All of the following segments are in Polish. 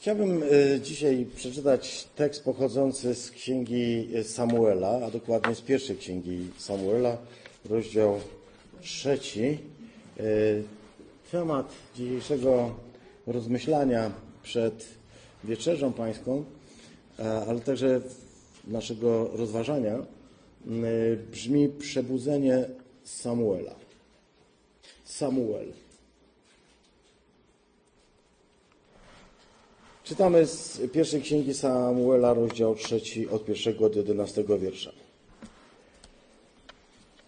Chciałbym y, dzisiaj przeczytać tekst pochodzący z księgi Samuela, a dokładnie z pierwszej księgi Samuela, rozdział trzeci. Y, temat dzisiejszego rozmyślania przed wieczerzą pańską, ale także naszego rozważania brzmi przebudzenie Samuela. Samuel. Czytamy z pierwszej księgi Samuela, rozdział trzeci, od pierwszego do jedenastego wiersza.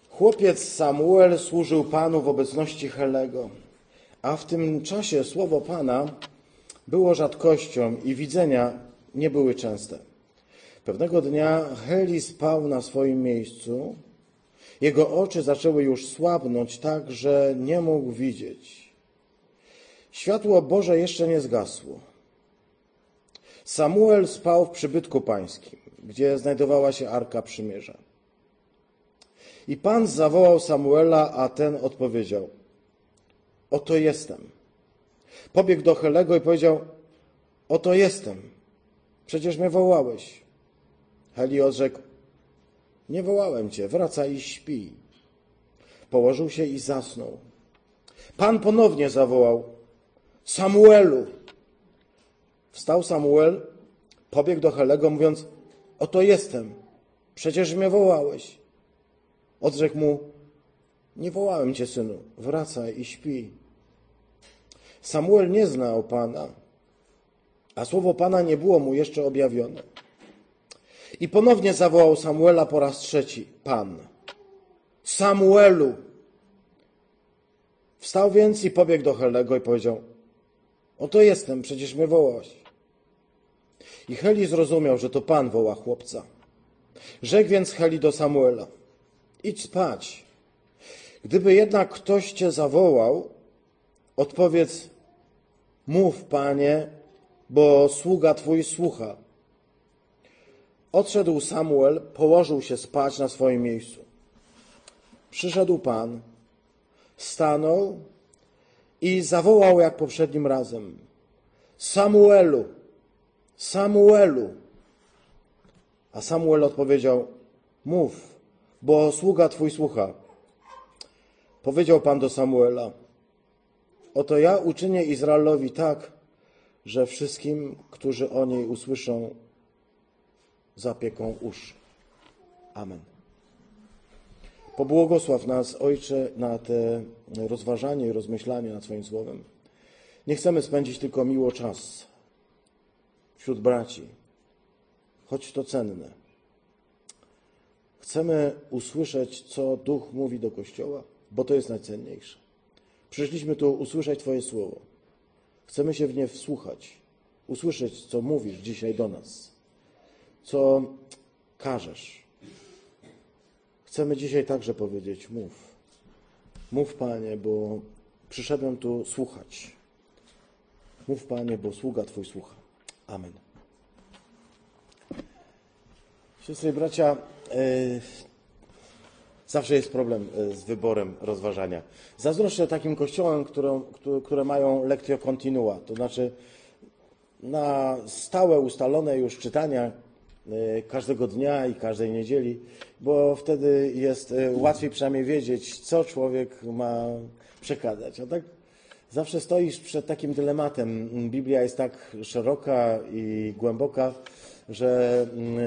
Chłopiec Samuel służył Panu w obecności Helego, a w tym czasie słowo Pana było rzadkością i widzenia nie były częste. Pewnego dnia Heli spał na swoim miejscu. Jego oczy zaczęły już słabnąć tak, że nie mógł widzieć. Światło Boże jeszcze nie zgasło. Samuel spał w przybytku pańskim, gdzie znajdowała się Arka Przymierza. I Pan zawołał Samuela, a ten odpowiedział: Oto jestem. Pobiegł do Helego i powiedział: Oto jestem. Przecież mnie wołałeś. Heli odrzekł: Nie wołałem cię, wracaj i śpi. Położył się i zasnął. Pan ponownie zawołał: Samuelu. Wstał Samuel, pobiegł do Helego, mówiąc: Oto jestem, przecież mnie wołałeś. Odrzekł mu: Nie wołałem cię, synu, wracaj i śpi. Samuel nie znał Pana, a słowo Pana nie było mu jeszcze objawione. I ponownie zawołał Samuela po raz trzeci: Pan. Samuelu. Wstał więc i pobiegł do Helego i powiedział: Oto jestem, przecież mnie wołałeś. I Heli zrozumiał, że to Pan woła chłopca. Rzekł więc Heli do Samuela: Idź spać. Gdyby jednak ktoś cię zawołał, odpowiedz: Mów, panie, bo sługa twój słucha. Odszedł Samuel, położył się spać na swoim miejscu. Przyszedł Pan, stanął i zawołał jak poprzednim razem: Samuelu, Samuelu. A Samuel odpowiedział: Mów, bo sługa twój słucha. Powiedział Pan do Samuela: Oto ja uczynię Izraelowi tak, że wszystkim, którzy o niej usłyszą, zapieką uszy. Amen. Pobłogosław nas, Ojcze, na te rozważanie i rozmyślanie nad Twoim Słowem. Nie chcemy spędzić tylko miło czas wśród braci, choć to cenne. Chcemy usłyszeć, co Duch mówi do Kościoła, bo to jest najcenniejsze. Przyszliśmy tu usłyszeć Twoje Słowo. Chcemy się w nie wsłuchać, usłyszeć, co mówisz dzisiaj do nas, co każesz. Chcemy dzisiaj także powiedzieć: Mów. Mów, Panie, bo przyszedłem tu słuchać. Mów, Panie, bo sługa Twój słucha. Amen. Siostry i bracia, yy, zawsze jest problem e, z wyborem rozważania. Zazdroszczę takim kościołom, które, które mają lectio continua, to znaczy na stałe ustalone już czytania e, każdego dnia i każdej niedzieli, bo wtedy jest łatwiej przynajmniej wiedzieć, co człowiek ma przekazać. A tak zawsze stoisz przed takim dylematem. Biblia jest tak szeroka i głęboka, że mm,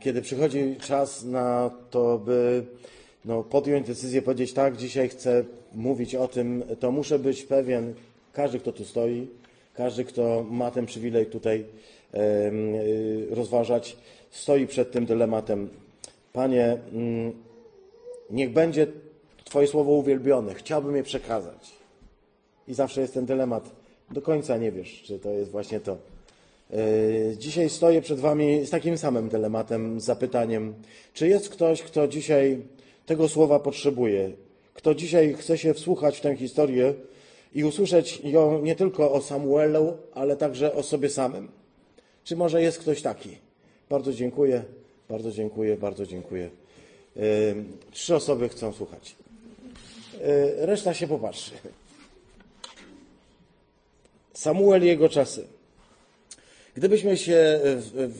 kiedy przychodzi czas na to, by no, podjąć decyzję, powiedzieć tak, dzisiaj chcę mówić o tym, to muszę być pewien, każdy, kto tu stoi, każdy, kto ma ten przywilej tutaj rozważać, stoi przed tym dylematem. Panie, mm, niech będzie Twoje słowo uwielbione, chciałbym je przekazać. I zawsze jest ten dylemat. Do końca nie wiesz, czy to jest właśnie to. E, dzisiaj stoję przed Wami z takim samym dylematem, z zapytaniem, czy jest ktoś, kto dzisiaj tego słowa potrzebuje, kto dzisiaj chce się wsłuchać w tę historię i usłyszeć ją nie tylko o Samuelu, ale także o sobie samym. Czy może jest ktoś taki? Bardzo dziękuję, bardzo dziękuję, bardzo dziękuję. E, trzy osoby chcą słuchać. E, reszta się popatrzy. Samuel i jego czasy. Gdybyśmy się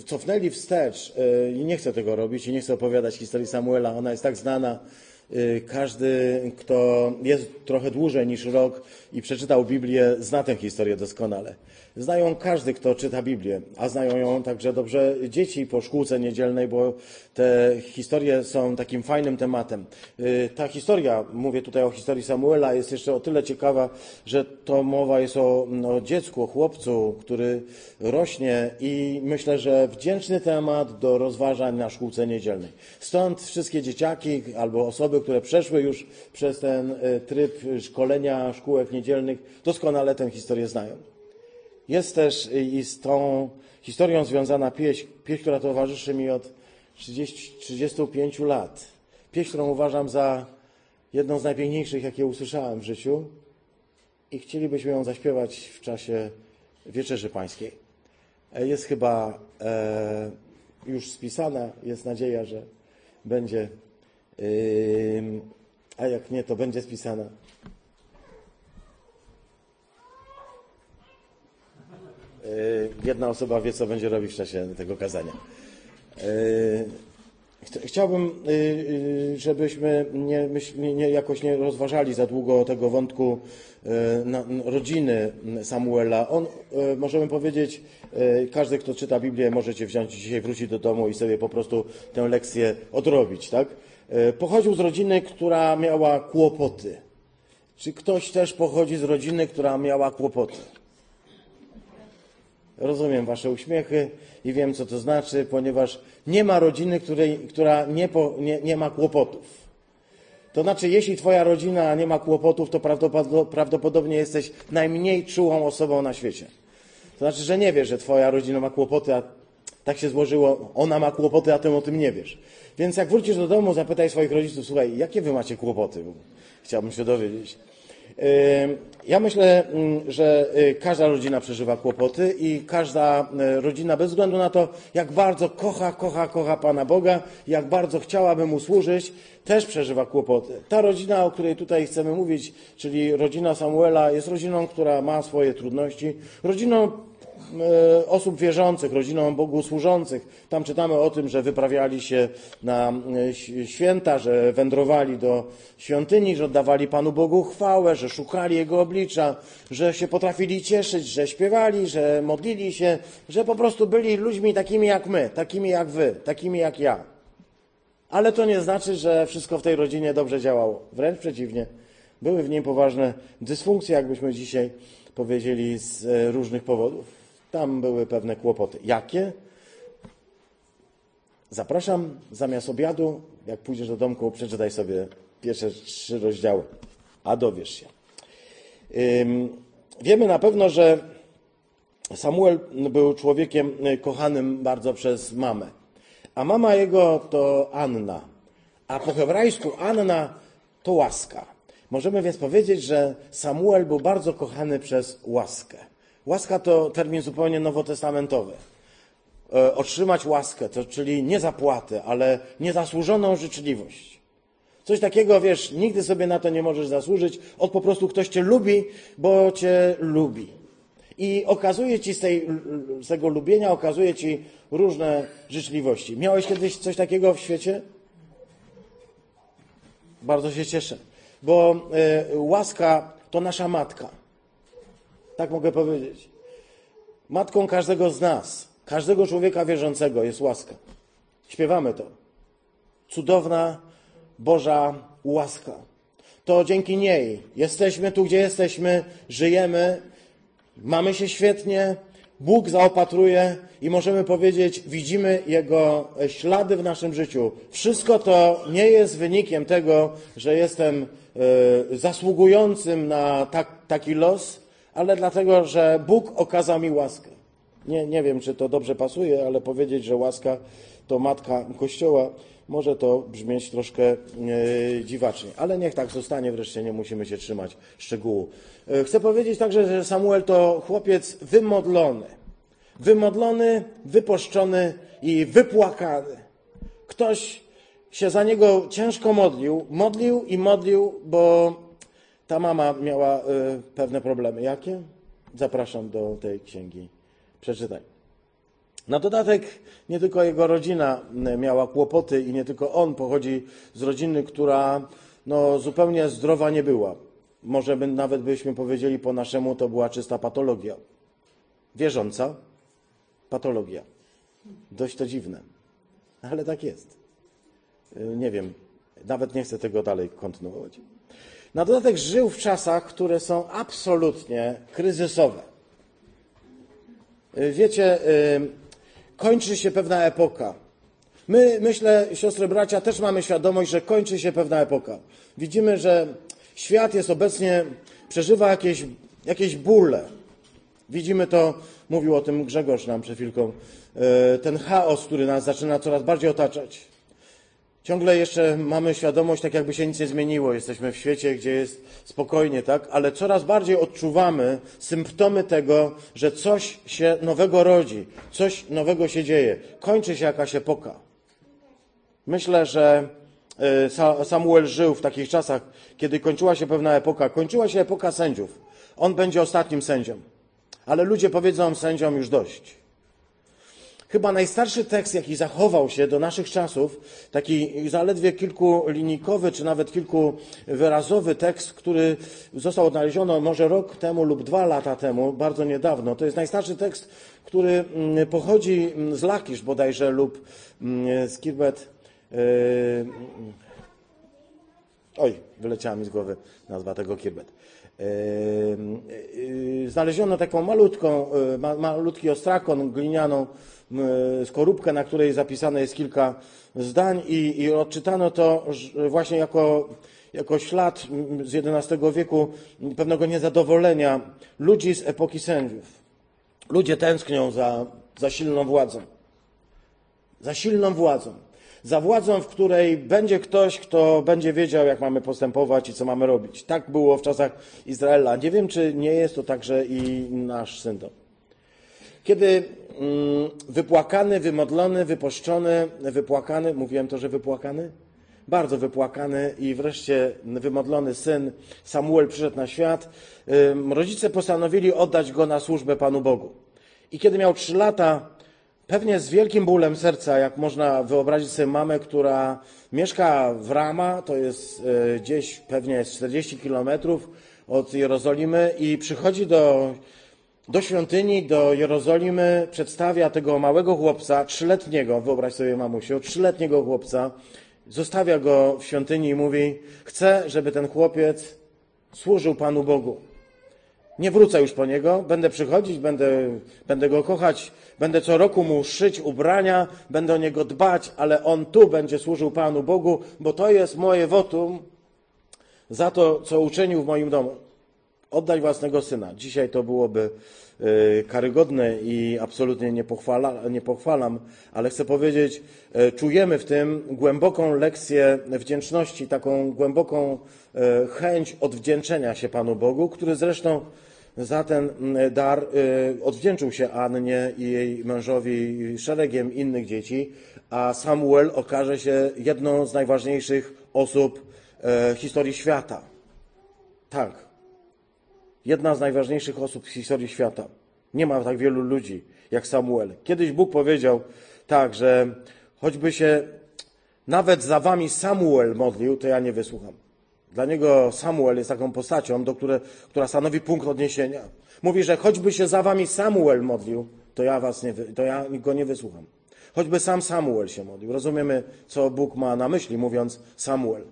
cofnęli wstecz, i nie chcę tego robić, i nie chcę opowiadać historii Samuela, ona jest tak znana, każdy, kto jest trochę dłużej niż rok i przeczytał Biblię, zna tę historię doskonale. Znają każdy, kto czyta Biblię, a znają ją także dobrze dzieci po szkółce niedzielnej, bo te historie są takim fajnym tematem. Y, ta historia, mówię tutaj o historii Samuela, jest jeszcze o tyle ciekawa, że to mowa jest o, o dziecku, o chłopcu, który rośnie i myślę, że wdzięczny temat do rozważań na szkółce niedzielnej. Stąd wszystkie dzieciaki albo osoby, które przeszły już przez ten y, tryb szkolenia szkółek niedzielnych, doskonale tę historię znają. Jest też i z tą historią związana pieśń, pieśń która towarzyszy mi od 30, 35 lat. Pieśń, którą uważam za jedną z najpiękniejszych, jakie usłyszałem w życiu i chcielibyśmy ją zaśpiewać w czasie Wieczerzy Pańskiej. E, jest chyba e, już spisana, jest nadzieja, że będzie, a jak nie, to będzie spisana. Jedna osoba wie, co będzie robić w czasie tego kazania. Y, chciałbym, y, żebyśmy nie, nie, jakoś nie rozważali za długo tego wątku rodziny Samuela. On, możemy powiedzieć, każdy, kto czyta Biblię, możecie wziąć dzisiaj, wrócić do domu i sobie po prostu tę lekcję odrobić, tak? Pochodził z rodziny, która miała kłopoty. Czy ktoś też pochodzi z rodziny, która miała kłopoty? Rozumiem Wasze uśmiechy i wiem, co to znaczy, ponieważ nie ma rodziny, której, która nie, po, nie, nie ma kłopotów. To znaczy, jeśli Twoja rodzina nie ma kłopotów, to prawdopodobnie jesteś najmniej czułą osobą na świecie. To znaczy, że nie wiesz, że Twoja rodzina ma kłopoty, a tak się złożyło, ona ma kłopoty, a Ty o tym nie wiesz. Więc jak wrócisz do domu, zapytaj swoich rodziców, słuchaj, jakie Wy macie kłopoty? Chciałbym się dowiedzieć. Ja myślę, mm, że y, każda rodzina przeżywa kłopoty i każda y, rodzina, bez względu na to, jak bardzo kocha, kocha, kocha Pana Boga, jak bardzo chciałaby Mu służyć, też przeżywa kłopoty. Ta rodzina, o której tutaj chcemy mówić, czyli rodzina Samuela, jest rodziną, która ma swoje trudności, rodziną osób wierzących, rodzinom Bogu służących. Tam czytamy o tym, że wyprawiali się na e, święta, że wędrowali do świątyni, że oddawali Panu Bogu chwałę, że szukali Jego oblicza, że się potrafili cieszyć, że śpiewali, że modlili się, że po prostu byli ludźmi takimi jak my, takimi jak wy, takimi jak ja. Ale to nie znaczy, że wszystko w tej rodzinie dobrze działało. Wręcz przeciwnie. Były w niej poważne dysfunkcje, jakbyśmy dzisiaj powiedzieli, z e, różnych powodów. Tam były pewne kłopoty. Jakie? Zapraszam zamiast obiadu, jak pójdziesz do domku, przeczytaj sobie pierwsze trzy rozdziały, a dowiesz się. Wiemy na pewno, że Samuel był człowiekiem kochanym bardzo przez mamę, a mama jego to Anna, a po hebrajsku Anna to łaska. Możemy więc powiedzieć, że Samuel był bardzo kochany przez łaskę. Łaska to termin zupełnie nowotestamentowy. E, otrzymać łaskę, to czyli nie zapłatę, ale niezasłużoną życzliwość. Coś takiego, wiesz, nigdy sobie na to nie możesz zasłużyć, od po prostu ktoś cię lubi, bo cię lubi. I okazuje ci z, tej, z tego lubienia, okazuje ci różne życzliwości. Miałeś kiedyś coś takiego w świecie? Bardzo się cieszę, bo y, łaska to nasza matka. Tak mogę powiedzieć. Matką każdego z nas, każdego człowieka wierzącego jest łaska. Śpiewamy to. Cudowna Boża łaska. To dzięki niej jesteśmy tu, gdzie jesteśmy, żyjemy, mamy się świetnie, Bóg zaopatruje i możemy powiedzieć, widzimy Jego ślady w naszym życiu. Wszystko to nie jest wynikiem tego, że jestem y, zasługującym na tak, taki los, ale dlatego, że Bóg okazał mi łaskę. Nie, nie wiem, czy to dobrze pasuje, ale powiedzieć, że łaska to matka Kościoła, może to brzmieć troszkę e, dziwacznie, ale niech tak zostanie, wreszcie nie musimy się trzymać szczegółu. E, chcę powiedzieć także, że Samuel to chłopiec wymodlony. Wymodlony, wyposzczony i wypłakany. Ktoś się za niego ciężko modlił, modlił i modlił, bo ta mama miała y, pewne problemy. Jakie? Zapraszam do tej księgi. Przeczytaj. Na dodatek nie tylko jego rodzina miała kłopoty i nie tylko on pochodzi z rodziny, która no, zupełnie zdrowa nie była. Może by, nawet byśmy powiedzieli po naszemu, to była czysta patologia. Wierząca patologia. Dość to dziwne, ale tak jest. Nie wiem, nawet nie chcę tego dalej kontynuować. Na dodatek żył w czasach, które są absolutnie kryzysowe. Wiecie, kończy się pewna epoka. My, myślę, siostry, bracia, też mamy świadomość, że kończy się pewna epoka. Widzimy, że świat jest obecnie, przeżywa jakieś, jakieś bóle. Widzimy to, mówił o tym Grzegorz nam przed chwilką, ten chaos, który nas zaczyna coraz bardziej otaczać. Ciągle jeszcze mamy świadomość, tak jakby się nic nie zmieniło. Jesteśmy w świecie, gdzie jest spokojnie, tak? Ale coraz bardziej odczuwamy symptomy tego, że coś się nowego rodzi, coś nowego się dzieje. Kończy się jakaś epoka. Myślę, że e, Samuel żył w takich czasach, kiedy kończyła się pewna epoka. Kończyła się epoka sędziów. On będzie ostatnim sędzią. Ale ludzie powiedzą sędziom już dość. Chyba najstarszy tekst, jaki zachował się do naszych czasów, taki zaledwie kilkulinijkowy, czy nawet kilkuwyrazowy tekst, który został odnaleziony może rok temu lub dwa lata temu, bardzo niedawno. To jest najstarszy tekst, który mm, pochodzi mm, z Lakisz bodajże lub mm, z Kirbet. Yy, oj, wyleciała mi z głowy nazwa tego Kirbet. Yy, znaleziono taką malutką, yy, malutki ostrakon glinianą skorupkę, na której zapisane jest kilka zdań i, i odczytano to właśnie jako, jako ślad z XI wieku pewnego niezadowolenia ludzi z epoki sędziów. Ludzie tęsknią za, za silną władzą. Za silną władzą za władzą, w której będzie ktoś, kto będzie wiedział, jak mamy postępować i co mamy robić. Tak było w czasach Izraela. Nie wiem, czy nie jest to także i nasz syndrom. Kiedy mm, wypłakany, wymodlony, wypuszczony, wypłakany, mówiłem to, że wypłakany? Bardzo wypłakany i wreszcie wymodlony syn Samuel przyszedł na świat. Rodzice postanowili oddać go na służbę Panu Bogu. I kiedy miał trzy lata, Pewnie z wielkim bólem serca, jak można wyobrazić sobie mamę, która mieszka w Rama, to jest e, gdzieś pewnie 40 kilometrów od Jerozolimy i przychodzi do, do świątyni, do Jerozolimy, przedstawia tego małego chłopca, trzyletniego, wyobraź sobie mamusiu, trzyletniego chłopca, zostawia go w świątyni i mówi, chcę, żeby ten chłopiec służył Panu Bogu. Nie wrócę już po niego, będę przychodzić, będę, będę go kochać, będę co roku mu szyć ubrania, będę o niego dbać, ale on tu będzie służył Panu Bogu, bo to jest moje wotum za to, co uczynił w moim domu. Oddaj własnego syna. Dzisiaj to byłoby y, karygodne i absolutnie nie, pochwala, nie pochwalam, ale chcę powiedzieć, y, czujemy w tym głęboką lekcję wdzięczności, taką głęboką y, chęć odwdzięczenia się Panu Bogu, który zresztą za ten mm, dar y, odwdzięczył się Annie i jej mężowi szeregiem innych dzieci, a Samuel okaże się jedną z najważniejszych osób e, historii świata. Tak. Jedna z najważniejszych osób w historii świata. Nie ma tak wielu ludzi jak Samuel. Kiedyś Bóg powiedział tak, że choćby się nawet za wami Samuel modlił, to ja nie wysłucham. Dla niego Samuel jest taką postacią, do które, która stanowi punkt odniesienia. Mówi, że choćby się za wami Samuel modlił, to ja, was nie, to ja go nie wysłucham. Choćby sam Samuel się modlił. Rozumiemy, co Bóg ma na myśli, mówiąc Samuel.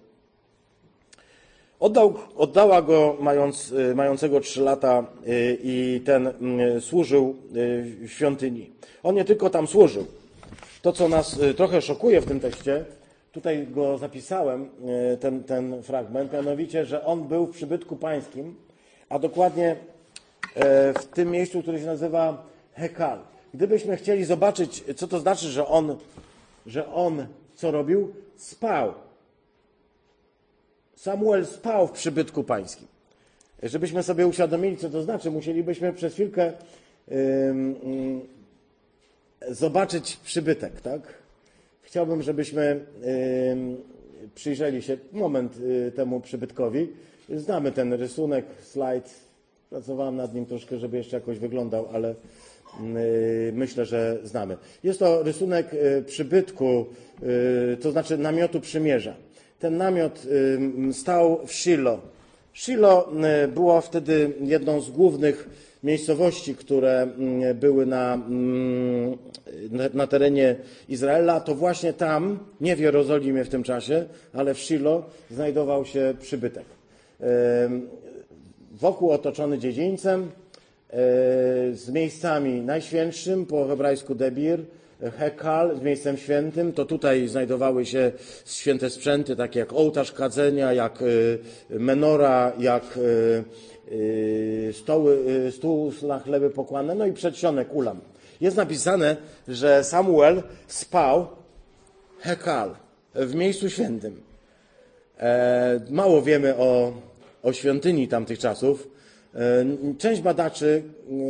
Oddał, oddała go mając, y, mającego trzy lata y, i ten y, służył w świątyni. On nie tylko tam służył. To, co nas trochę szokuje w tym tekście, tutaj go zapisałem, e, ten, ten fragment, mianowicie, że on był w przybytku pańskim, a dokładnie e, w tym miejscu, które się nazywa Hekal. Gdybyśmy chcieli zobaczyć, co to znaczy, że on, że on co robił? Spał. Samuel spał w przybytku pańskim. Żebyśmy sobie uświadomili, co to znaczy, musielibyśmy przez chwilkę zobaczyć przybytek, tak? Chciałbym, żebyśmy przyjrzeli się moment y, temu przybytkowi. Znamy ten rysunek, slajd. Pracowałem nad nim troszkę, żeby jeszcze jakoś wyglądał, ale y, myślę, że znamy. Jest to rysunek y, przybytku, to znaczy namiotu przymierza. Ten namiot stał w Shiloh. Shiloh było wtedy jedną z głównych miejscowości, które mm, były na, mm, na, na terenie Izraela. To właśnie tam, nie w Jerozolimie w tym czasie, ale w Shiloh znajdował się przybytek. Wokół otoczony dziedzińcem, e, z miejscami najświętszym, po hebrajsku Debir, Hekal z miejscem świętym, to tutaj znajdowały się święte sprzęty, takie jak ołtarz kadzenia, jak e, menora, jak e, stoły, stół na chleby pokłane, no i przedsionek ulam. Jest napisane, że Samuel spał Hekal w miejscu świętym. Mało wiemy o o świątyni tamtych czasów. E, część badaczy,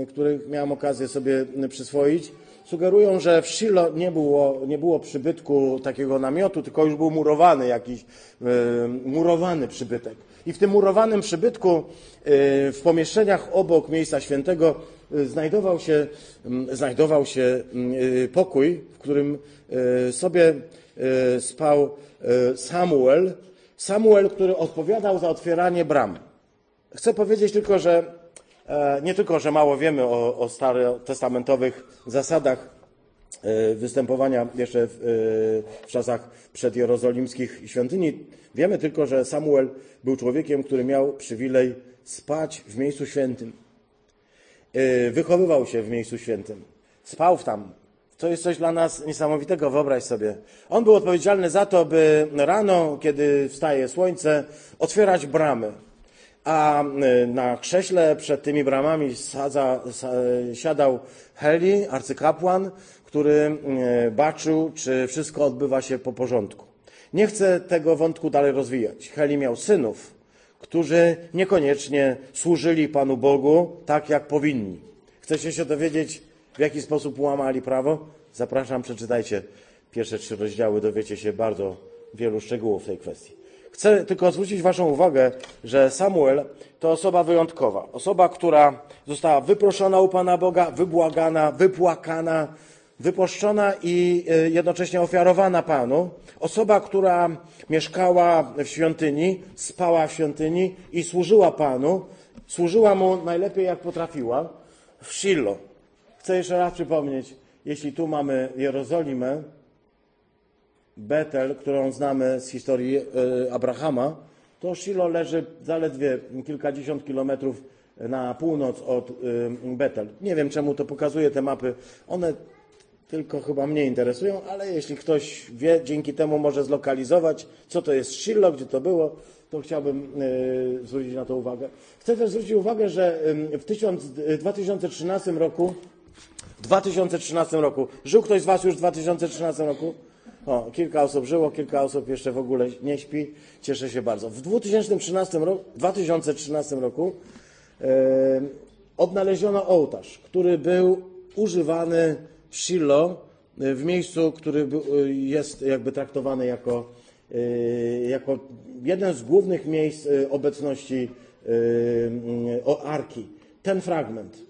których miałem okazję sobie przyswoić, sugerują, że w Shilo nie było, nie było przybytku takiego namiotu, tylko już był murowany jakiś, e, murowany przybytek. I w tym murowanym przybytku, e, w pomieszczeniach obok miejsca świętego, znajdował się, znajdował się pokój, w którym sobie spał Samuel, Samuel, który odpowiadał za otwieranie bram. Chcę powiedzieć tylko, że e, nie tylko, że mało wiemy o, o starotestamentowych zasadach e, występowania jeszcze w, e, w czasach przedjerozolimskich świątyni. Wiemy tylko, że Samuel był człowiekiem, który miał przywilej spać w miejscu świętym. Wychowywał się w miejscu świętym. Spał tam, to jest coś dla nas niesamowitego, wyobraź sobie. On był odpowiedzialny za to, by rano, kiedy wstaje słońce, otwierać bramy. A na krześle przed tymi bramami sadza, siadał Heli, arcykapłan, który y, baczył, czy wszystko odbywa się po porządku. Nie chcę tego wątku dalej rozwijać. Heli miał synów, którzy niekoniecznie służyli Panu Bogu tak, jak powinni. Chcecie się dowiedzieć, w jaki sposób łamali prawo? Zapraszam, przeczytajcie pierwsze trzy rozdziały, dowiecie się bardzo wielu szczegółów w tej kwestii. Chcę tylko zwrócić Waszą uwagę, że Samuel to osoba wyjątkowa. Osoba, która została wyproszona u Pana Boga, wybłagana, wypłakana, wypuszczona i e, jednocześnie ofiarowana Panu. Osoba, która mieszkała w świątyni, spała w świątyni i służyła Panu. Służyła Mu najlepiej jak potrafiła w Shiloh. Chcę jeszcze raz przypomnieć, jeśli tu mamy Jerozolimę, Betel, którą znamy z historii e, Abrahama, to Shiloh leży zaledwie kilkadziesiąt kilometrów na północ od e, Betel. Nie wiem, czemu to pokazuje te mapy. One tylko chyba mnie interesują, ale jeśli ktoś wie, dzięki temu może zlokalizować, co to jest Shiloh, gdzie to było, to chciałbym e, zwrócić na to uwagę. Chcę też zwrócić uwagę, że w 2013 roku w 2013 roku. Żył ktoś z Was już w 2013 roku? O, kilka osób żyło, kilka osób jeszcze w ogóle nie śpi. Cieszę się bardzo. W 2013 roku, 2013 roku e, odnaleziono ołtarz, który był używany Shiloh, e, w miejscu, który e, jest jakby traktowany jako, e, jako jeden z głównych miejsc obecności arki. Ten fragment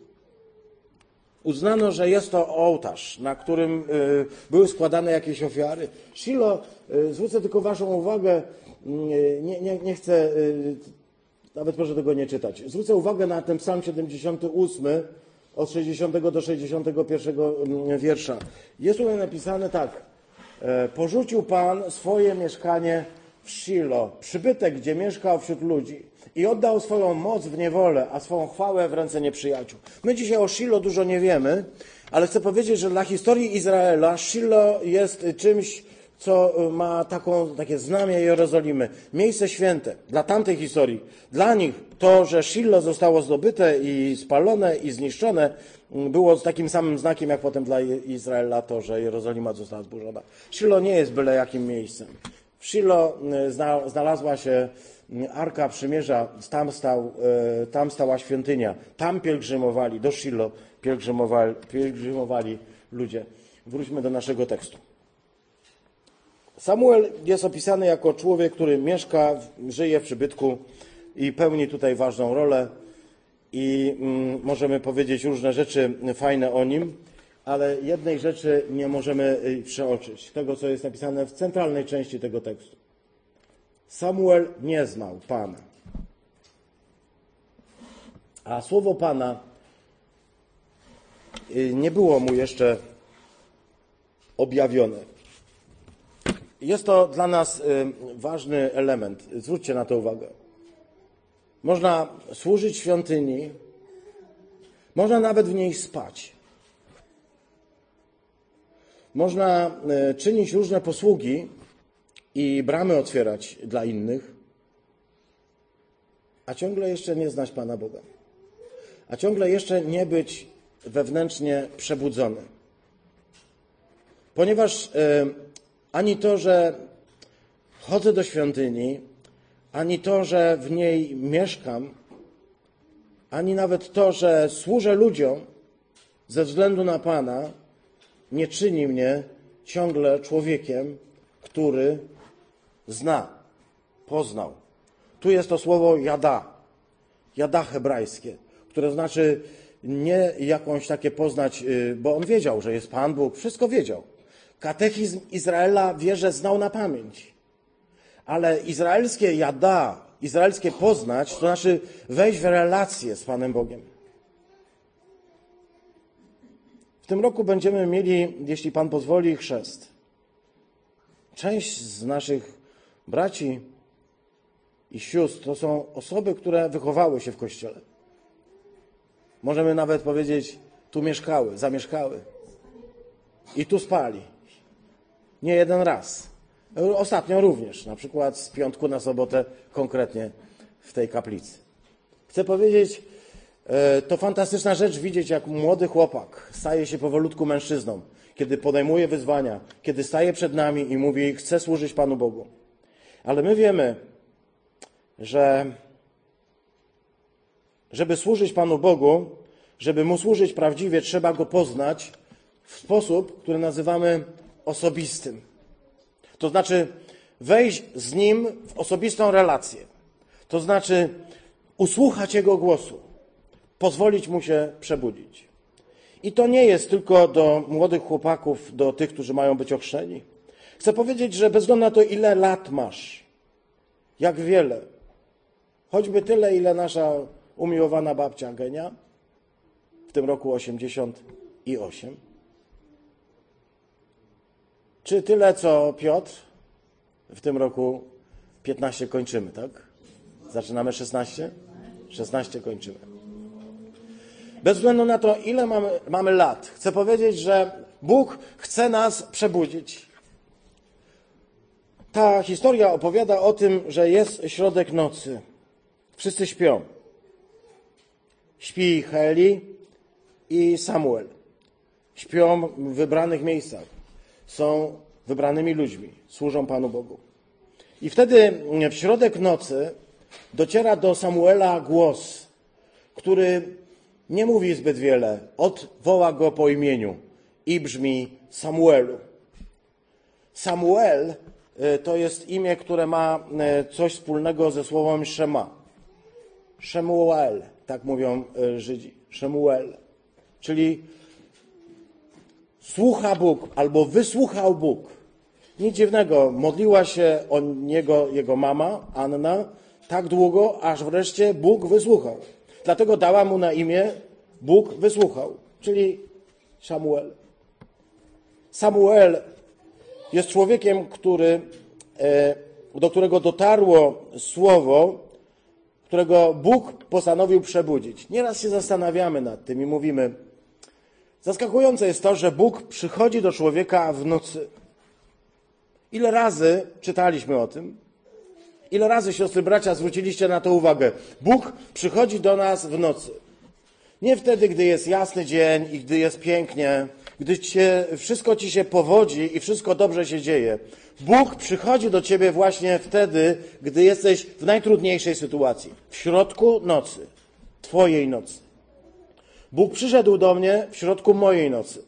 Uznano, że jest to ołtarz, na którym y, były składane jakieś ofiary. Shilo, y, zwrócę tylko Waszą uwagę, y, nie, nie, nie chcę, nawet proszę tego nie czytać. Zwrócę uwagę na ten psalm 78, od 60 do 61 mm, wiersza. Jest tutaj napisane tak. E, porzucił Pan swoje mieszkanie w Shilo, przybytek, gdzie mieszkał wśród ludzi i oddał swoją moc w niewolę, a swoją chwałę w ręce nieprzyjaciół. My dzisiaj o Shilo dużo nie wiemy, ale chcę powiedzieć, że dla historii Izraela Shilo jest czymś, co ma taką, takie znamie Jerozolimy. Miejsce święte dla tamtej historii. Dla nich to, że Shilo zostało zdobyte i spalone i zniszczone, było takim samym znakiem, jak potem dla Izraela to, że Jerozolima została zburzona. Shilo nie jest byle jakim miejscem. W Shilo znalazła się Arka Przymierza, tam, stał, e, tam stała świątynia, tam pielgrzymowali, do Shiloh pielgrzymowali, pielgrzymowali ludzie. Wróćmy do naszego tekstu. Samuel jest opisany jako człowiek, który mieszka, żyje w przybytku i pełni tutaj ważną rolę. i mm, możemy powiedzieć różne rzeczy fajne o nim, ale jednej rzeczy nie możemy y, przeoczyć, tego co jest napisane w centralnej części tego tekstu. Samuel nie znał Pana. A słowo Pana y, nie było mu jeszcze objawione. Jest to dla nas y, ważny element. Zwróćcie na to uwagę. Można służyć świątyni, można nawet w niej spać. Można y, czynić różne posługi i bramy otwierać dla innych, a ciągle jeszcze nie znać Pana Boga. A ciągle jeszcze nie być wewnętrznie przebudzony. Ponieważ y, ani to, że chodzę do świątyni, ani to, że w niej mieszkam, ani nawet to, że służę ludziom ze względu na Pana, nie czyni mnie ciągle człowiekiem, który zna, poznał. Tu jest to słowo jada, jada hebrajskie, które znaczy nie jakąś takie poznać, y, bo on wiedział, że jest Pan Bóg, wszystko wiedział. Katechizm Izraela wie, że znał na pamięć. Ale izraelskie jada, izraelskie poznać, to znaczy wejść w relację z Panem Bogiem. W tym roku będziemy mieli, jeśli Pan pozwoli, chrzest. Część z naszych braci i sióstr to są osoby, które wychowały się w kościele. Możemy nawet powiedzieć, tu mieszkały, zamieszkały. I tu spali. Nie jeden raz. Ostatnio również, na przykład z piątku na sobotę, konkretnie w tej kaplicy. Chcę powiedzieć, e, to fantastyczna rzecz widzieć, jak młody chłopak staje się powolutku mężczyzną, kiedy podejmuje wyzwania, kiedy staje przed nami i mówi: Chcę służyć Panu Bogu. Ale my wiemy, że żeby służyć Panu Bogu, żeby mu służyć prawdziwie, trzeba go poznać w sposób, który nazywamy osobistym. To znaczy wejść z nim w osobistą relację. To znaczy usłuchać jego głosu, pozwolić mu się przebudzić. I to nie jest tylko do młodych chłopaków, do tych, którzy mają być ochrzczeni. Chcę powiedzieć, że bez względu na to, ile lat masz, jak wiele, choćby tyle, ile nasza umiłowana babcia Genia, w tym roku 88, czy tyle, co Piotr? W tym roku 15 kończymy, tak? Zaczynamy 16? 16 kończymy. Bez względu na to, ile mamy, mamy lat, chcę powiedzieć, że Bóg chce nas przebudzić. Ta historia opowiada o tym, że jest środek nocy. Wszyscy śpią. Śpi Heli i Samuel. Śpią w wybranych miejscach są wybranymi ludźmi, służą Panu Bogu. I wtedy w środek nocy dociera do Samuela głos, który nie mówi zbyt wiele. Odwoła go po imieniu i brzmi Samuelu. Samuel y, to jest imię, które ma y, coś wspólnego ze słowem Shema. Shemuel, tak mówią y, Żydzi. Shemuel, czyli słucha Bóg albo wysłuchał Bóg. Nic dziwnego, modliła się o niego jego mama, Anna, tak długo, aż wreszcie Bóg wysłuchał. Dlatego dała mu na imię Bóg wysłuchał, czyli Samuel. Samuel jest człowiekiem, który, e, do którego dotarło słowo, którego Bóg postanowił przebudzić. Nieraz się zastanawiamy nad tym i mówimy, Zaskakujące jest to, że Bóg przychodzi do człowieka w nocy. Ile razy czytaliśmy o tym? Ile razy, siostry bracia, zwróciliście na to uwagę? Bóg przychodzi do nas w nocy. Nie wtedy, gdy jest jasny dzień i gdy jest pięknie, gdy cię, wszystko ci się powodzi i wszystko dobrze się dzieje. Bóg przychodzi do ciebie właśnie wtedy, gdy jesteś w najtrudniejszej sytuacji. W środku nocy. Twojej nocy. Bóg przyszedł do mnie w środku mojej nocy.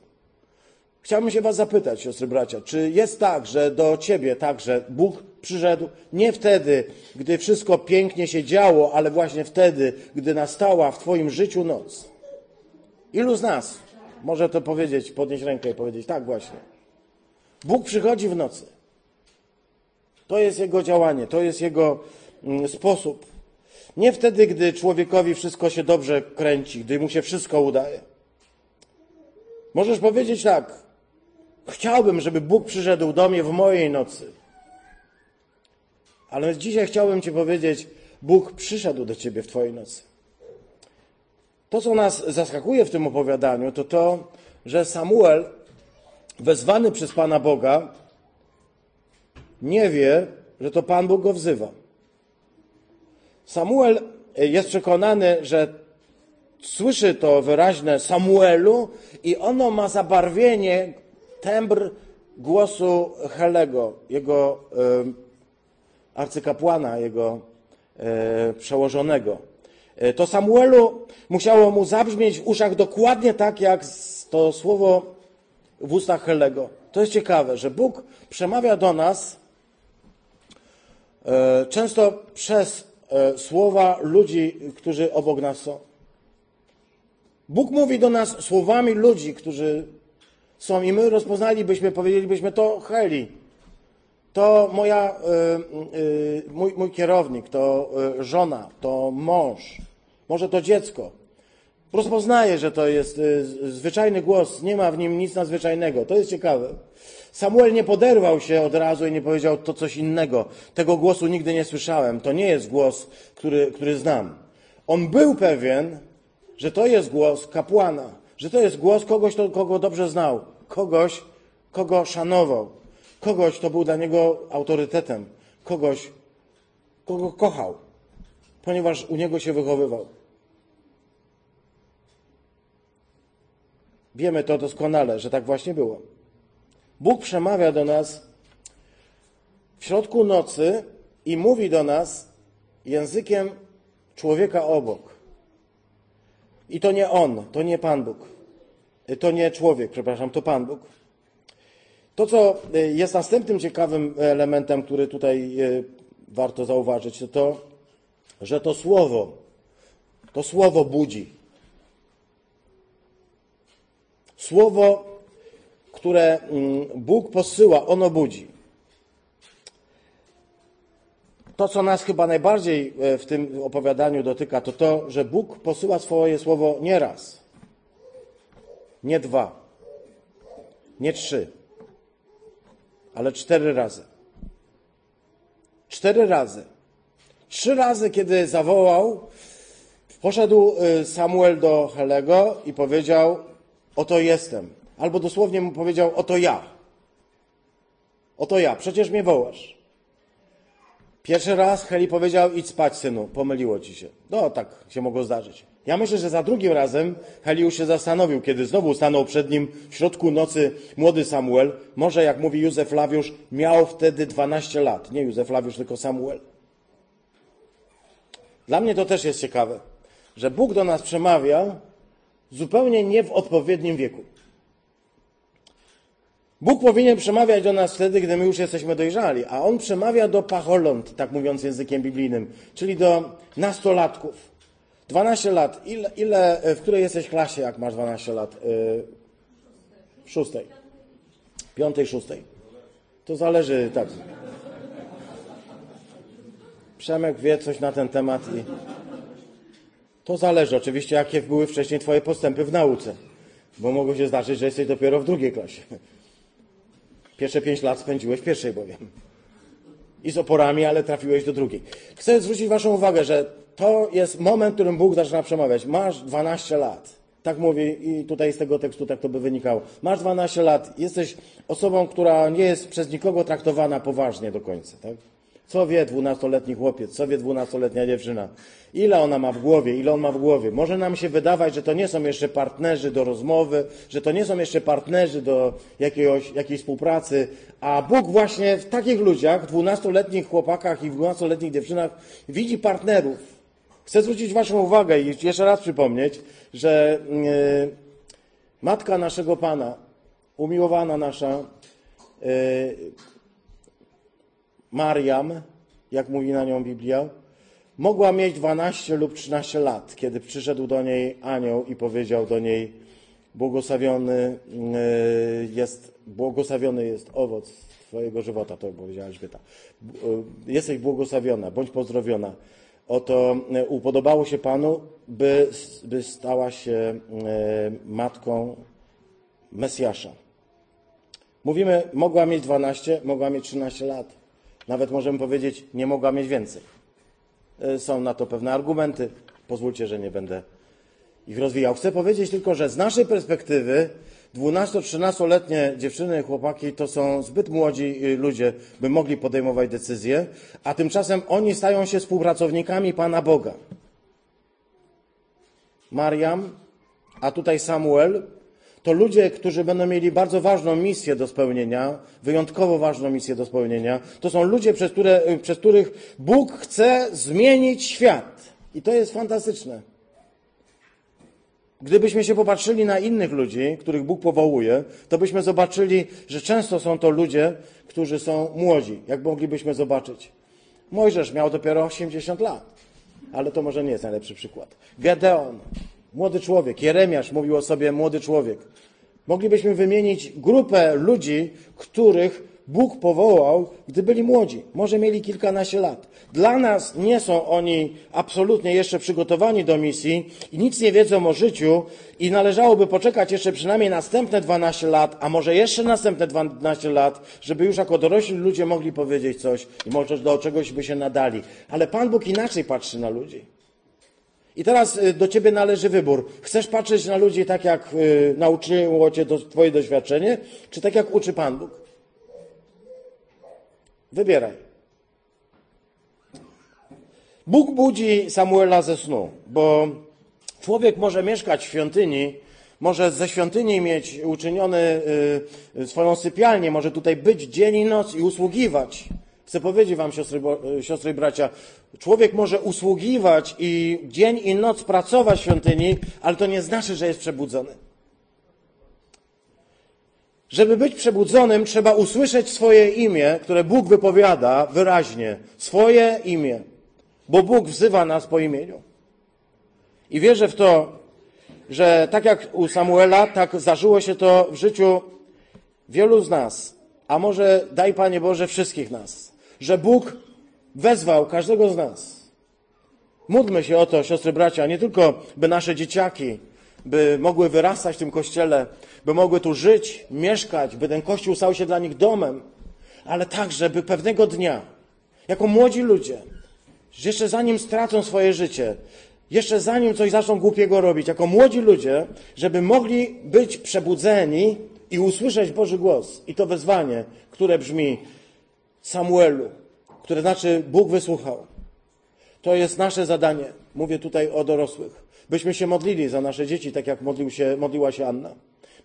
Chciałbym się Was zapytać, siostry bracia, czy jest tak, że do Ciebie także Bóg przyszedł nie wtedy, gdy wszystko pięknie się działo, ale właśnie wtedy, gdy nastała w Twoim życiu noc? Ilu z nas może to powiedzieć, podnieść rękę i powiedzieć, tak właśnie. Bóg przychodzi w nocy. To jest Jego działanie, to jest Jego mm, sposób. Nie wtedy, gdy człowiekowi wszystko się dobrze kręci, gdy mu się wszystko udaje. Możesz powiedzieć tak, chciałbym, żeby Bóg przyszedł do mnie w mojej nocy. Ale dzisiaj chciałbym Ci powiedzieć, Bóg przyszedł do Ciebie w Twojej nocy. To, co nas zaskakuje w tym opowiadaniu, to to, że Samuel, wezwany przez Pana Boga, nie wie, że to Pan Bóg go wzywa. Samuel jest przekonany, że słyszy to wyraźne Samuelu i ono ma zabarwienie, tembr głosu Helego, jego e, arcykapłana, jego e, przełożonego. E, to Samuelu musiało mu zabrzmieć w uszach dokładnie tak, jak to słowo w ustach Helego. To jest ciekawe, że Bóg przemawia do nas e, często przez e, słowa ludzi, którzy obok nas są. Bóg mówi do nas słowami ludzi, którzy są i my rozpoznalibyśmy, powiedzielibyśmy to Heli, to moja, mój, mój kierownik, to żona, to mąż, może to dziecko. Rozpoznaje, że to jest zwyczajny głos, nie ma w nim nic nadzwyczajnego. To jest ciekawe. Samuel nie poderwał się od razu i nie powiedział to coś innego. Tego głosu nigdy nie słyszałem. To nie jest głos, który, który znam. On był pewien, że to jest głos kapłana, że to jest głos kogoś, kogo dobrze znał, kogoś, kogo szanował, kogoś, kto był dla niego autorytetem, kogoś, kogo kochał, ponieważ u niego się wychowywał. Wiemy to doskonale, że tak właśnie było. Bóg przemawia do nas w środku nocy i mówi do nas językiem człowieka obok. I to nie on, to nie Pan Bóg. To nie człowiek, przepraszam, to Pan Bóg. To, co jest następnym ciekawym elementem, który tutaj e, warto zauważyć, to to, że to słowo, to słowo budzi. Słowo, które mm, Bóg posyła, ono budzi. To, co nas chyba najbardziej e, w tym opowiadaniu dotyka, to to, że Bóg posyła swoje słowo nie raz, nie dwa, nie trzy, ale cztery razy. Cztery razy. Trzy razy, kiedy zawołał, poszedł e, Samuel do Helego i powiedział: Oto jestem. Albo dosłownie mu powiedział: Oto ja. Oto ja, przecież mnie wołasz. Pierwszy raz Heli powiedział: Idź spać, synu, pomyliło ci się. No, tak się mogło zdarzyć. Ja myślę, że za drugim razem Heli już się zastanowił, kiedy znowu stanął przed nim w środku nocy młody Samuel. Może, jak mówi Józef Lawiusz, miał wtedy 12 lat. Nie Józef Lawiusz, tylko Samuel. Dla mnie to też jest ciekawe, że Bóg do nas przemawia zupełnie nie w odpowiednim wieku. Bóg powinien przemawiać do nas wtedy, gdy my już jesteśmy dojrzali, a On przemawia do pacholąt, tak mówiąc językiem biblijnym, czyli do nastolatków. 12 lat. Ile, ile, w której jesteś klasie, jak masz 12 lat? W szóstej. Piątej, szóstej. To zależy, tak. Przemek wie coś na ten temat i to zależy oczywiście, jakie były wcześniej Twoje postępy w nauce, bo mogło się zdarzyć, że jesteś dopiero w drugiej klasie. Pierwsze pięć lat spędziłeś w pierwszej bowiem. I z oporami, ale trafiłeś do drugiej. Chcę zwrócić Waszą uwagę, że to jest moment, w którym Bóg zaczyna przemawiać. Masz 12 lat. Tak mówi i tutaj z tego tekstu tak to by wynikało. Masz 12 lat, jesteś osobą, która nie jest przez nikogo traktowana poważnie do końca. Tak? Co wie dwunastoletni chłopiec, co wie dwunastoletnia dziewczyna? Ile ona ma w głowie, ile on ma w głowie? Może nam się wydawać, że to nie są jeszcze partnerzy do rozmowy, że to nie są jeszcze partnerzy do jakiegoś, jakiejś współpracy, a Bóg właśnie w takich ludziach, dwunastoletnich chłopakach i dwunastoletnich dziewczynach widzi partnerów. Chcę zwrócić Waszą uwagę i jeszcze raz przypomnieć, że yy, matka naszego Pana umiłowana nasza y, Mariam, jak mówi na nią Biblia, mogła mieć 12 lub 13 lat, kiedy przyszedł do niej anioł i powiedział do niej: Błogosławiony y, jest, błogosławiony jest owoc Twojego żywota, to powiedziała Elżbieta. Y, Jesteś błogosławiona, bądź pozdrowiona. Oto y, upodobało się Panu, by, by stała się matką Mesjasza. Mówimy, mogła mieć 12, mogła mieć 13 lat. Nawet możemy powiedzieć, nie mogła mieć więcej. Są na to pewne argumenty. Pozwólcie, że nie będę ich rozwijał. Chcę powiedzieć tylko, że z naszej perspektywy 12-13-letnie dziewczyny i chłopaki to są zbyt młodzi ludzie, by mogli podejmować decyzje, a tymczasem oni stają się współpracownikami Pana Boga. Mariam, a tutaj Samuel, to ludzie, którzy będą mieli bardzo ważną misję do spełnienia, wyjątkowo ważną misję do spełnienia. To są ludzie, przez, które, przez których Bóg chce zmienić świat. I to jest fantastyczne. Gdybyśmy się popatrzyli na innych ludzi, których Bóg powołuje, to byśmy zobaczyli, że często są to ludzie, którzy są młodzi, jak moglibyśmy zobaczyć. Mojżesz miał dopiero 80 lat, ale to może nie jest najlepszy przykład. Gedeon, młody człowiek. Jeremiasz mówił o sobie młody człowiek. Moglibyśmy wymienić grupę ludzi, których Bóg powołał, gdy byli młodzi. Może mieli kilkanaście lat. Dla nas nie są oni absolutnie jeszcze przygotowani do misji i nic nie wiedzą o życiu i należałoby poczekać jeszcze przynajmniej następne 12 lat, a może jeszcze następne 12 lat, żeby już jako dorośli ludzie mogli powiedzieć coś i może do czegoś by się nadali. Ale Pan Bóg inaczej patrzy na ludzi. I teraz y, do ciebie należy wybór. Chcesz patrzeć na ludzi tak, jak y, nauczyło cię twoje doświadczenie, czy tak, jak uczy Pan Bóg? Wybieraj. Bóg budzi Samuela ze snu, bo człowiek może mieszkać w świątyni, może ze świątyni mieć uczyniony y, swoją sypialnię, może tutaj być dzień i noc i usługiwać. Chcę powiedzieć wam, siostry, siostry i bracia, człowiek może usługiwać i dzień i noc pracować w świątyni, ale to nie znaczy, że jest przebudzony. Żeby być przebudzonym, trzeba usłyszeć swoje imię, które Bóg wypowiada wyraźnie. Swoje imię. Bo Bóg wzywa nas po imieniu. I wierzę w to, że tak jak u Samuela, tak zdarzyło się to w życiu wielu z nas. A może daj Panie Boże wszystkich nas. Że Bóg wezwał każdego z nas. Módlmy się o to, siostry bracia, nie tylko by nasze dzieciaki, by mogły wyrastać w tym kościele, by mogły tu żyć, mieszkać, by ten kościół stał się dla nich domem, ale także, by pewnego dnia, jako młodzi ludzie, jeszcze zanim stracą swoje życie, jeszcze zanim coś zaczną głupiego robić, jako młodzi ludzie, żeby mogli być przebudzeni i usłyszeć Boży głos i to wezwanie, które brzmi Samuelu, które znaczy Bóg wysłuchał. To jest nasze zadanie. Mówię tutaj o dorosłych. Byśmy się modlili za nasze dzieci, tak jak modlił się, modliła się Anna.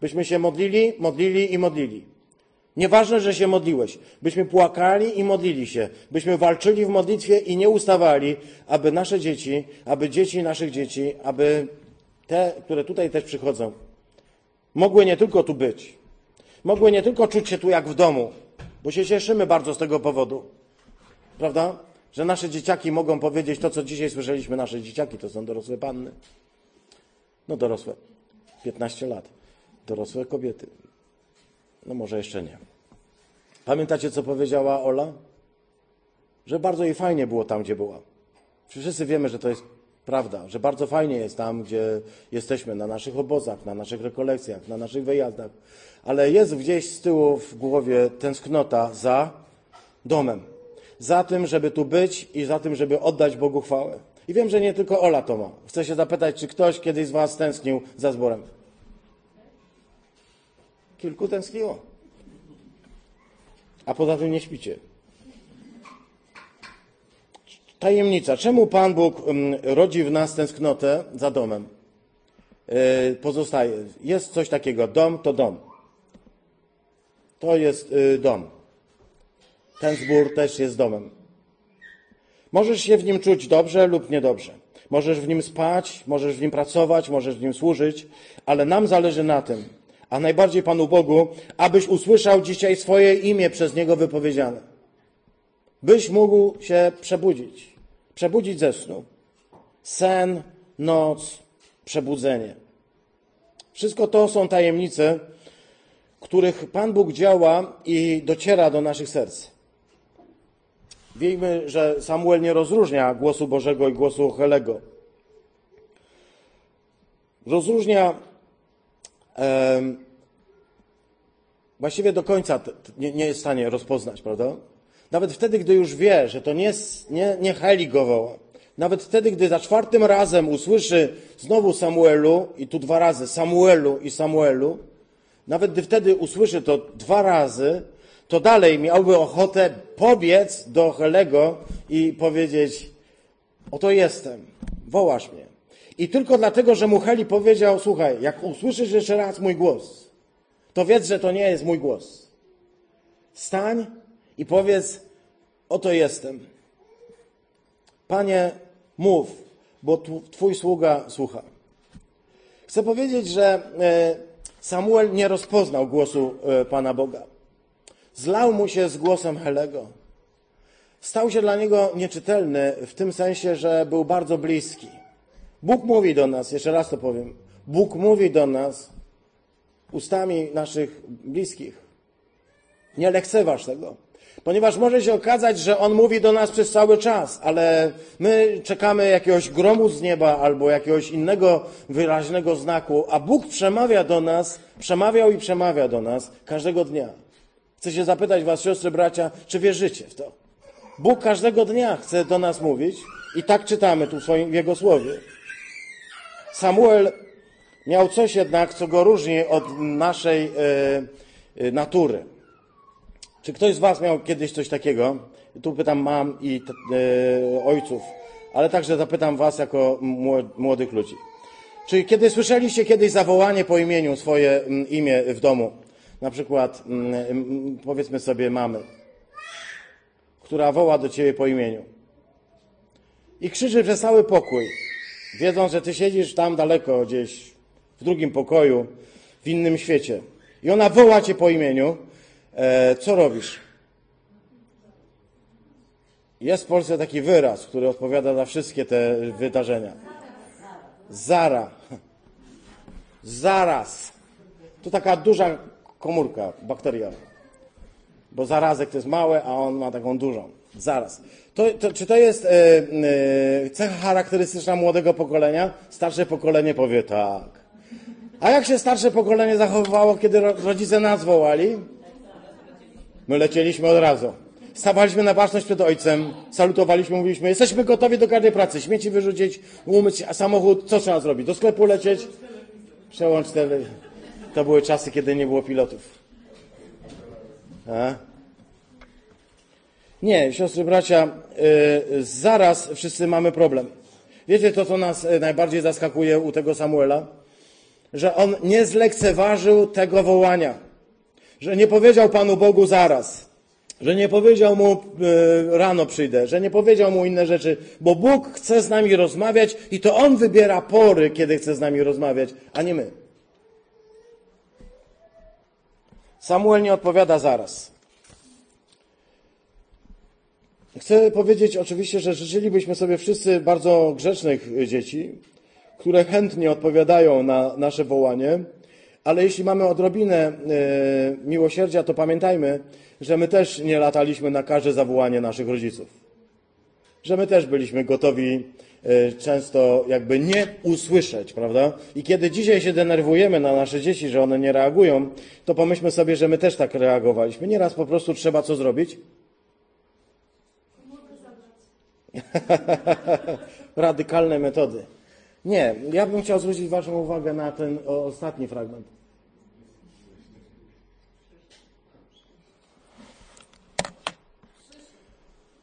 Byśmy się modlili, modlili i modlili. Nieważne, że się modliłeś. Byśmy płakali i modlili się. Byśmy walczyli w modlitwie i nie ustawali, aby nasze dzieci, aby dzieci naszych dzieci, aby te, które tutaj też przychodzą, mogły nie tylko tu być. Mogły nie tylko czuć się tu jak w domu, bo się cieszymy bardzo z tego powodu. Prawda? Że nasze dzieciaki mogą powiedzieć to, co dzisiaj słyszeliśmy. Nasze dzieciaki to są dorosłe panny. No dorosłe. 15 lat. Dorosłe kobiety. No może jeszcze nie. Pamiętacie, co powiedziała Ola? Że bardzo jej fajnie było tam, gdzie była. Wszyscy wiemy, że to jest prawda, że bardzo fajnie jest tam, gdzie jesteśmy, na naszych obozach, na naszych rekolekcjach, na naszych wyjazdach, ale jest gdzieś z tyłu w głowie tęsknota za domem, za tym, żeby tu być i za tym, żeby oddać Bogu chwałę. I wiem, że nie tylko Ola to ma. Chcę się zapytać, czy ktoś kiedyś z Was tęsknił za zborem? Kilku tęskniło. A poza tym nie śpicie. Tajemnica. Czemu Pan Bóg mm, rodzi w nas tęsknotę za domem? Yy, pozostaje. Jest coś takiego. Dom to dom. To jest yy, dom. Ten zbór też jest domem. Możesz się w nim czuć dobrze lub niedobrze. Możesz w nim spać, możesz w nim pracować, możesz w nim służyć, ale nam zależy na tym, a najbardziej Panu Bogu, abyś usłyszał dzisiaj swoje imię przez Niego wypowiedziane. Byś mógł się przebudzić, przebudzić ze snu. Sen, noc, przebudzenie. Wszystko to są tajemnice, których Pan Bóg działa i dociera do naszych serc. Wiemy, że Samuel nie rozróżnia głosu Bożego i głosu Helego. Rozróżnia um, właściwie do końca nie, nie, jest w stanie rozpoznać, prawda? Nawet wtedy, gdy już wie, że to nie, nie, nie Heli go woła. Nawet wtedy, gdy za czwartym razem usłyszy znowu Samuelu, i tu dwa razy Samuelu i Samuelu, nawet gdy wtedy usłyszy to dwa razy, to dalej miałby ochotę pobiec do Helego i powiedzieć: Oto jestem, wołasz mnie. I tylko dlatego, że mu Heli powiedział: Słuchaj, jak usłyszysz jeszcze raz mój głos, to wiedz, że to nie jest mój głos. Stań i powiedz: Oto jestem. Panie, mów, bo Twój sługa słucha. Chcę powiedzieć, że e, Samuel nie rozpoznał głosu e, Pana Boga. Zlał mu się z głosem Helego. Stał się dla niego nieczytelny w tym sensie, że był bardzo bliski. Bóg mówi do nas, jeszcze raz to powiem. Bóg mówi do nas ustami naszych bliskich. Nie lekceważ tego. Ponieważ może się okazać, że On mówi do nas przez cały czas, ale my czekamy jakiegoś gromu z nieba albo jakiegoś innego wyraźnego znaku, a Bóg przemawia do nas, przemawiał i przemawia do nas każdego dnia. Chcę się zapytać Was, siostry, bracia, czy wierzycie w to? Bóg każdego dnia chce do nas mówić i tak czytamy tu w, Jego słowie. Samuel miał coś jednak, co go różni od naszej e, natury. Czy ktoś z Was miał kiedyś coś takiego? Tu pytam mam i e, ojców, ale także zapytam Was jako młodych ludzi. Czy kiedy słyszeliście kiedyś zawołanie po imieniu, swoje imię w domu? Na przykład, powiedzmy sobie, mamy, która woła do Ciebie po imieniu. I krzyczy przez cały pokój, wiedząc, że Ty siedzisz tam daleko, gdzieś w drugim pokoju, w innym świecie. I ona woła Cię po imieniu, E, co robisz? Jest w Polsce taki wyraz, który odpowiada za wszystkie te wydarzenia. Zara. Zaraz. To taka duża komórka bakterialna. Bo zarazek to jest małe, a on ma taką dużą. Zaraz. To, to, czy to jest e, e, cecha charakterystyczna młodego pokolenia? Starsze pokolenie powie tak. A jak się starsze pokolenie zachowywało, kiedy rodzice nas wołali? My lecieliśmy od razu. Stawaliśmy na baczność przed ojcem, salutowaliśmy, mówiliśmy, jesteśmy gotowi do każdej pracy, śmieci wyrzucić, umyć samochód, co trzeba zrobić? Do sklepu lecieć? Przełącz te... To były czasy, kiedy nie było pilotów. A? Nie, siostry, bracia, yy, zaraz wszyscy mamy problem. Wiecie to, co nas y, najbardziej zaskakuje u tego Samuela? Że on nie zlekceważył tego wołania że nie powiedział Panu Bogu zaraz, że nie powiedział mu e, rano przyjdę, że nie powiedział mu inne rzeczy, bo Bóg chce z nami rozmawiać i to On wybiera pory, kiedy chce z nami rozmawiać, a nie my. Samuel nie odpowiada zaraz. Chcę powiedzieć oczywiście, że życzylibyśmy sobie wszyscy bardzo grzecznych dzieci, które chętnie odpowiadają na nasze wołanie, ale jeśli mamy odrobinę e, miłosierdzia, to pamiętajmy, że my też nie lataliśmy na każde zawołanie naszych rodziców. Że my też byliśmy gotowi e, często jakby nie usłyszeć, prawda? I kiedy dzisiaj się denerwujemy na nasze dzieci, że one nie reagują, to pomyślmy sobie, że my też tak reagowaliśmy. Nieraz po prostu trzeba co zrobić? Radykalne metody. Nie, ja bym chciał zwrócić Waszą uwagę na ten ostatni fragment.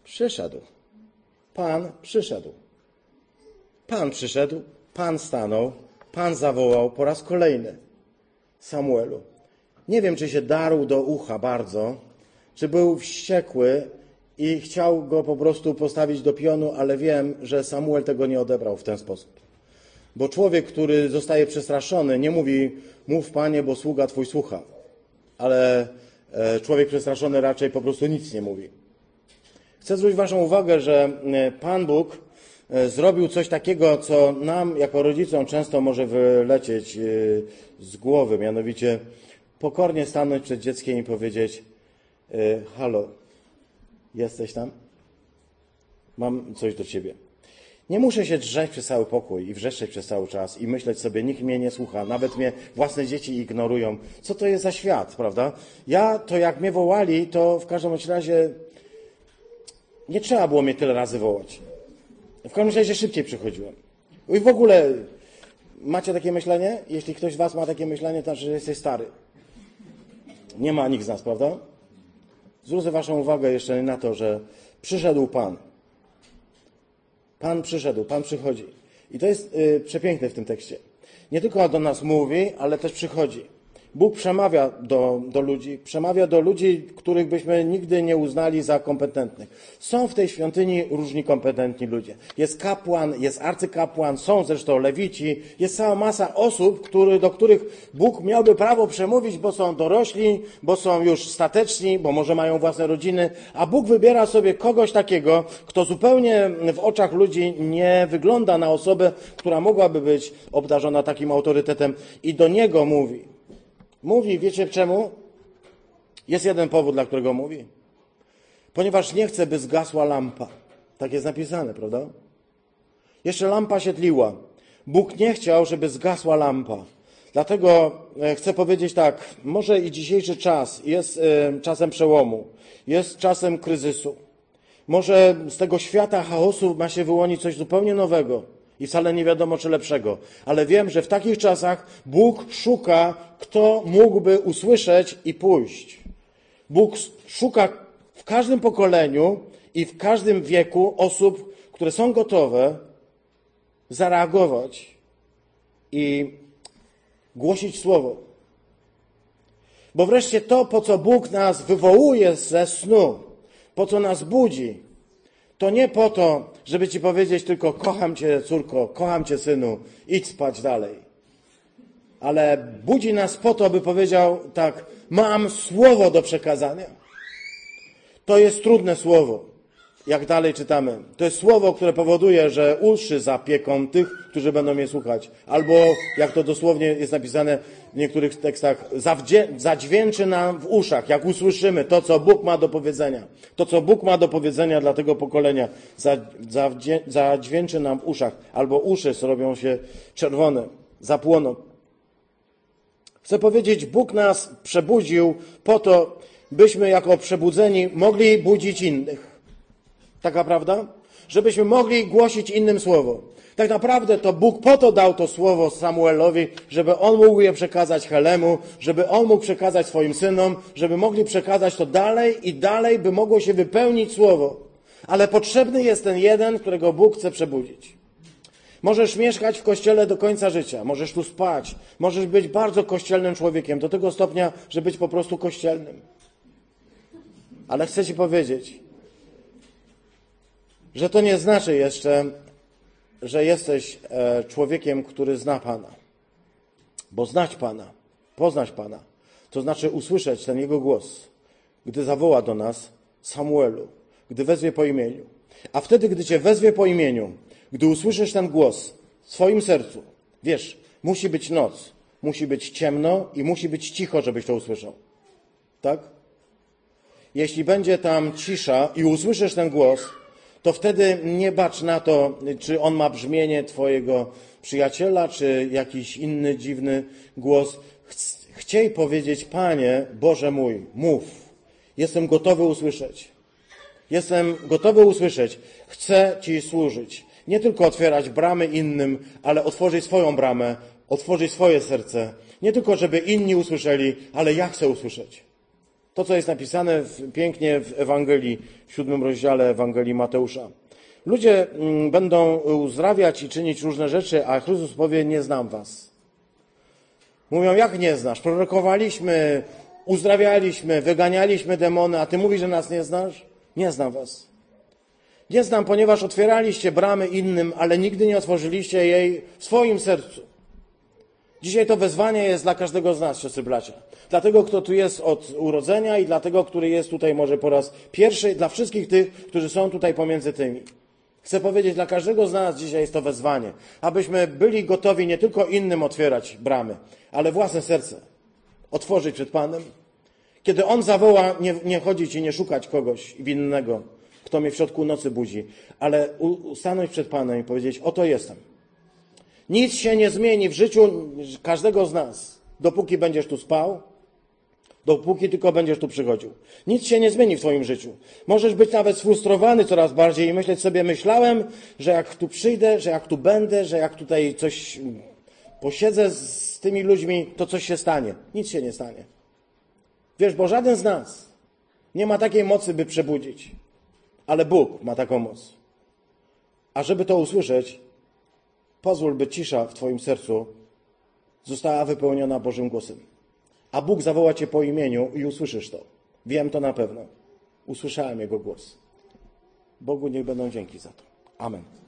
Przyszedł. Pan przyszedł. Pan przyszedł, Pan stanął, Pan zawołał po raz kolejny Samuelu. Nie wiem, czy się darł do ucha bardzo, czy był wściekły i chciał go po prostu postawić do pionu, ale wiem, że Samuel tego nie odebrał w ten sposób. Bo człowiek, który zostaje przestraszony, nie mówi, mów panie, bo sługa twój słucha. Ale e, człowiek przestraszony raczej po prostu nic nie mówi. Chcę zwrócić Waszą uwagę, że e, Pan Bóg e, zrobił coś takiego, co nam jako rodzicom często może wylecieć z głowy, mianowicie pokornie stanąć przed dzieckiem i powiedzieć: Halo, jesteś tam? Mam coś do ciebie. Nie muszę się drzeć przez cały pokój i wrzeszczeć przez cały czas i myśleć sobie, nikt mnie nie słucha, nawet mnie własne dzieci ignorują. Co to jest za świat, prawda? Ja to jak mnie wołali, to w każdym razie nie trzeba było mnie tyle razy wołać. W każdym razie szybciej przychodziłem. I w ogóle macie takie myślenie? Jeśli ktoś z was ma takie myślenie, to znaczy, że jesteś stary. Nie ma nikt z nas, prawda? Zwrócę waszą uwagę jeszcze na to, że przyszedł Pan. Pan przyszedł, Pan przychodzi. I to jest y, przepiękne w tym tekście. Nie tylko do nas mówi, ale też przychodzi. Bóg przemawia do, do ludzi, przemawia do ludzi, których byśmy nigdy nie uznali za kompetentnych. Są w tej świątyni różni kompetentni ludzie. Jest kapłan, jest arcykapłan, są zresztą lewici, jest cała masa osób, który, do których Bóg miałby prawo przemówić, bo są dorośli, bo są już stateczni, bo może mają własne rodziny, a Bóg wybiera sobie kogoś takiego, kto zupełnie w oczach ludzi nie wygląda na osobę, która mogłaby być obdarzona takim autorytetem i do niego mówi. Mówi, wiecie czemu? Jest jeden powód, dla którego mówi. Ponieważ nie chce, by zgasła lampa. Tak jest napisane, prawda? Jeszcze lampa się tliła. Bóg nie chciał, żeby zgasła lampa. Dlatego e, chcę powiedzieć tak, może i dzisiejszy czas jest e, czasem przełomu, jest czasem kryzysu. Może z tego świata chaosu ma się wyłonić coś zupełnie nowego i wcale nie wiadomo, czy lepszego. Ale wiem, że w takich czasach Bóg szuka, kto mógłby usłyszeć i pójść. Bóg szuka w każdym pokoleniu i w każdym wieku osób, które są gotowe zareagować i głosić słowo. Bo wreszcie to, po co Bóg nas wywołuje ze snu, po co nas budzi, to nie po to, żeby ci powiedzieć tylko kocham cię, córko, kocham cię, synu, idź spać dalej. Ale budzi nas po to, by powiedział tak, mam słowo do przekazania. To jest trudne słowo. Jak dalej czytamy. To jest słowo, które powoduje, że uszy zapieką tych, którzy będą je słuchać. Albo, jak to dosłownie jest napisane w niektórych tekstach, zadźwięczy nam w uszach, jak usłyszymy to, co Bóg ma do powiedzenia. To, co Bóg ma do powiedzenia dla tego pokolenia, zadźwięczy nam w uszach. Albo uszy zrobią się czerwone, zapłoną. Chcę powiedzieć, Bóg nas przebudził po to, byśmy jako przebudzeni mogli budzić innych. Taka prawda? Żebyśmy mogli głosić innym słowo. Tak naprawdę to Bóg po to dał to słowo Samuelowi, żeby on mógł je przekazać Helemu, żeby on mógł przekazać swoim synom, żeby mogli przekazać to dalej i dalej, by mogło się wypełnić słowo. Ale potrzebny jest ten jeden, którego Bóg chce przebudzić. Możesz mieszkać w kościele do końca życia, możesz tu spać, możesz być bardzo kościelnym człowiekiem, do tego stopnia, że być po prostu kościelnym. Ale chcę Ci powiedzieć, że to nie znaczy jeszcze, że jesteś e, człowiekiem, który zna Pana. Bo znać Pana, poznać Pana, to znaczy usłyszeć ten Jego głos, gdy zawoła do nas Samuelu, gdy wezwie po imieniu. A wtedy, gdy Cię wezwie po imieniu, gdy usłyszysz ten głos w swoim sercu, wiesz, musi być noc, musi być ciemno i musi być cicho, żebyś to usłyszał. Tak? Jeśli będzie tam cisza i usłyszysz ten głos, to wtedy nie bacz na to, czy on ma brzmienie Twojego przyjaciela, czy jakiś inny dziwny głos. Chciej powiedzieć, Panie, Boże mój, mów. Jestem gotowy usłyszeć. Jestem gotowy usłyszeć. Chcę Ci służyć. Nie tylko otwierać bramy innym, ale otworzyć swoją bramę, otworzyć swoje serce. Nie tylko, żeby inni usłyszeli, ale ja chcę usłyszeć. To, co jest napisane w, pięknie w Ewangelii, w siódmym rozdziale Ewangelii Mateusza. Ludzie mm, będą uzdrawiać i czynić różne rzeczy, a Chrystus powie, nie znam was. Mówią, jak nie znasz? Prorokowaliśmy, uzdrawialiśmy, wyganialiśmy demony, a ty mówisz, że nas nie znasz? Nie znam was. Nie znam, ponieważ otwieraliście bramy innym, ale nigdy nie otworzyliście jej w swoim sercu. Dzisiaj to wezwanie jest dla każdego z nas, siostry bracia. Dla tego, kto tu jest od urodzenia i dla tego, który jest tutaj może po raz pierwszy, dla wszystkich tych, którzy są tutaj pomiędzy tymi. Chcę powiedzieć, dla każdego z nas dzisiaj jest to wezwanie, abyśmy byli gotowi nie tylko innym otwierać bramy, ale własne serce otworzyć przed Panem. Kiedy On zawoła, nie, nie chodzić i nie szukać kogoś winnego, kto mnie w środku nocy budzi, ale u- stanąć przed Panem i powiedzieć, oto jestem. Nic się nie zmieni w życiu każdego z nas, dopóki będziesz tu spał, dopóki tylko będziesz tu przychodził. Nic się nie zmieni w Twoim życiu. Możesz być nawet sfrustrowany coraz bardziej i myśleć sobie, myślałem, że jak tu przyjdę, że jak tu będę, że jak tutaj coś posiedzę z tymi ludźmi, to coś się stanie. Nic się nie stanie. Wiesz, bo żaden z nas nie ma takiej mocy, by przebudzić, ale Bóg ma taką moc. A żeby to usłyszeć, pozwól, by cisza w Twoim sercu została wypełniona Bożym głosem. A Bóg zawoła Cię po imieniu i usłyszysz to. Wiem to na pewno. Usłyszałem Jego głos. Bogu niech będą dzięki za to. Amen.